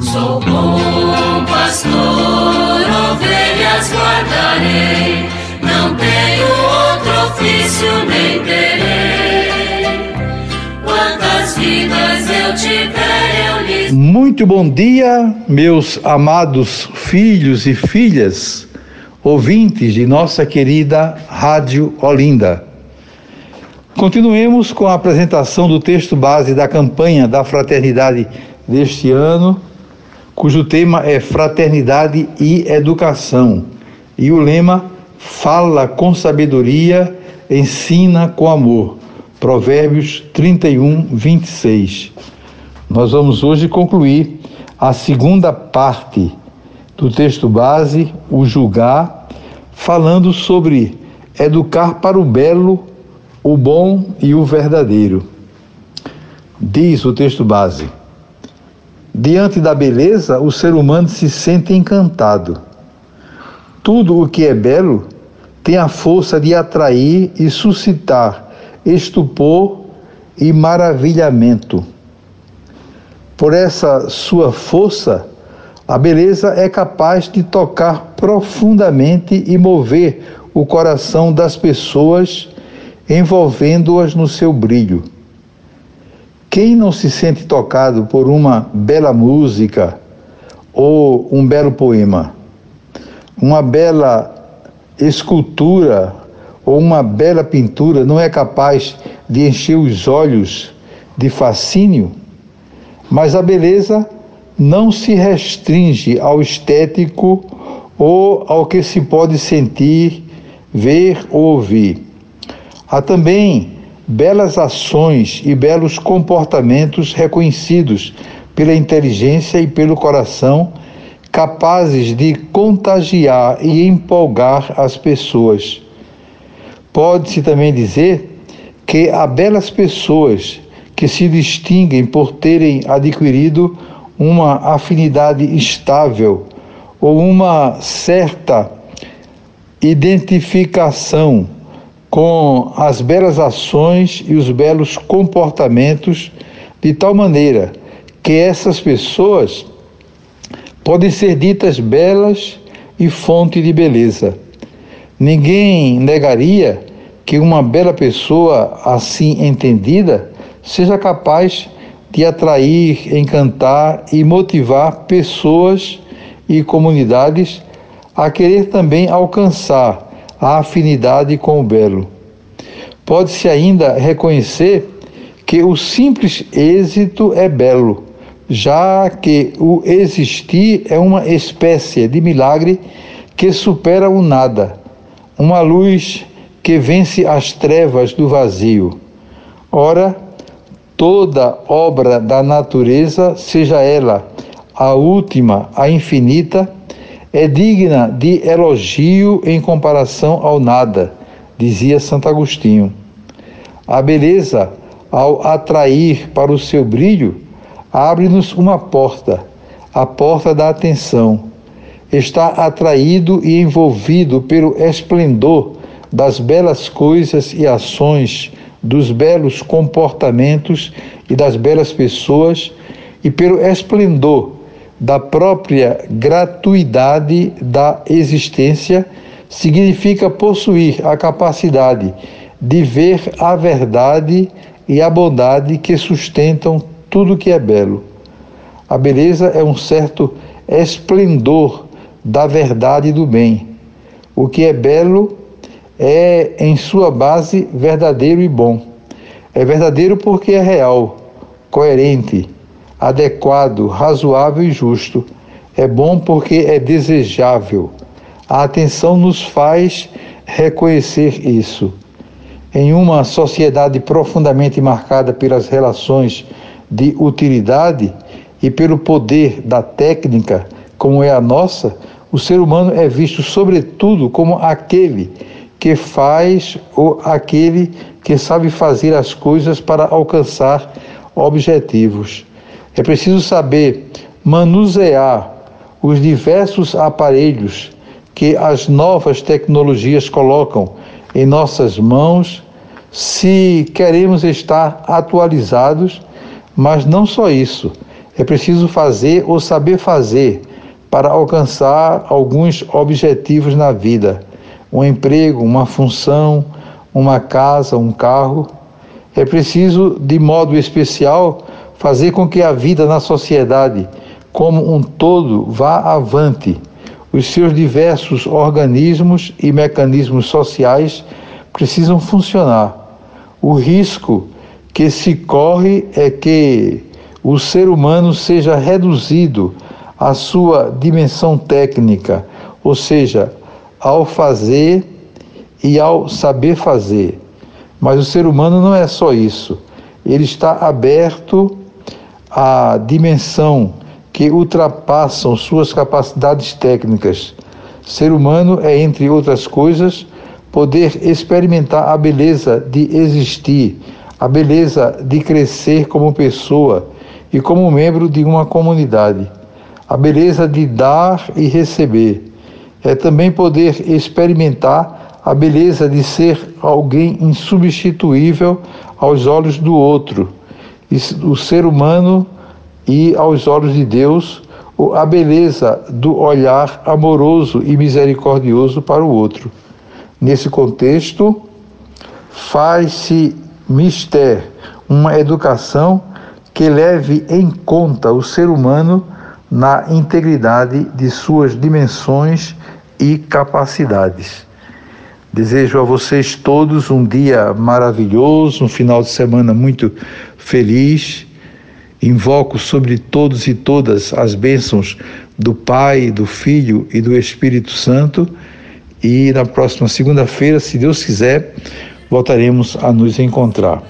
Sou bom pastor, ovelhas guardarei, não tenho outro ofício nem terei. Quantas vidas eu tiver, eu lhes. Muito bom dia, meus amados filhos e filhas, ouvintes de nossa querida Rádio Olinda. Continuemos com a apresentação do texto base da campanha da fraternidade deste ano cujo tema é Fraternidade e Educação. E o lema Fala com sabedoria, ensina com amor. Provérbios 31, 26. Nós vamos hoje concluir a segunda parte do texto base, o julgar, falando sobre educar para o belo, o bom e o verdadeiro. Diz o texto base: Diante da beleza, o ser humano se sente encantado. Tudo o que é belo tem a força de atrair e suscitar estupor e maravilhamento. Por essa sua força, a beleza é capaz de tocar profundamente e mover o coração das pessoas, envolvendo-as no seu brilho. Quem não se sente tocado por uma bela música ou um belo poema, uma bela escultura ou uma bela pintura não é capaz de encher os olhos de fascínio? Mas a beleza não se restringe ao estético ou ao que se pode sentir, ver ou ouvir. Há também belas ações e belos comportamentos reconhecidos pela inteligência e pelo coração, capazes de contagiar e empolgar as pessoas. Pode-se também dizer que há belas pessoas que se distinguem por terem adquirido uma afinidade estável ou uma certa identificação com as belas ações e os belos comportamentos, de tal maneira que essas pessoas podem ser ditas belas e fonte de beleza. Ninguém negaria que uma bela pessoa assim entendida seja capaz de atrair, encantar e motivar pessoas e comunidades a querer também alcançar a afinidade com o belo. Pode-se ainda reconhecer que o simples êxito é belo, já que o existir é uma espécie de milagre que supera o nada, uma luz que vence as trevas do vazio. Ora, toda obra da natureza, seja ela a última, a infinita, é digna de elogio em comparação ao nada, dizia Santo Agostinho. A beleza, ao atrair para o seu brilho, abre-nos uma porta, a porta da atenção. Está atraído e envolvido pelo esplendor das belas coisas e ações, dos belos comportamentos e das belas pessoas, e pelo esplendor da própria gratuidade da existência significa possuir a capacidade de ver a verdade e a bondade que sustentam tudo que é belo. A beleza é um certo esplendor da verdade e do bem. O que é belo é, em sua base, verdadeiro e bom. É verdadeiro porque é real, coerente, adequado, razoável e justo. É bom porque é desejável. A atenção nos faz reconhecer isso. Em uma sociedade profundamente marcada pelas relações de utilidade e pelo poder da técnica, como é a nossa, o ser humano é visto, sobretudo, como aquele que faz ou aquele que sabe fazer as coisas para alcançar objetivos. É preciso saber manusear os diversos aparelhos que as novas tecnologias colocam em nossas mãos se queremos estar atualizados, mas não só isso. É preciso fazer ou saber fazer para alcançar alguns objetivos na vida: um emprego, uma função, uma casa, um carro. É preciso, de modo especial, fazer com que a vida na sociedade, como um todo, vá avante. Os seus diversos organismos e mecanismos sociais precisam funcionar. O risco que se corre é que o ser humano seja reduzido à sua dimensão técnica, ou seja, ao fazer e ao saber fazer. Mas o ser humano não é só isso. Ele está aberto à dimensão que ultrapassam suas capacidades técnicas. Ser humano é, entre outras coisas, poder experimentar a beleza de existir, a beleza de crescer como pessoa e como membro de uma comunidade, a beleza de dar e receber. É também poder experimentar a beleza de ser alguém insubstituível aos olhos do outro, o ser humano e aos olhos de Deus, a beleza do olhar amoroso e misericordioso para o outro. Nesse contexto, faz-se mister uma educação que leve em conta o ser humano na integridade de suas dimensões e capacidades. Desejo a vocês todos um dia maravilhoso, um final de semana muito feliz. Invoco sobre todos e todas as bênçãos do Pai, do Filho e do Espírito Santo. E na próxima segunda-feira, se Deus quiser, voltaremos a nos encontrar.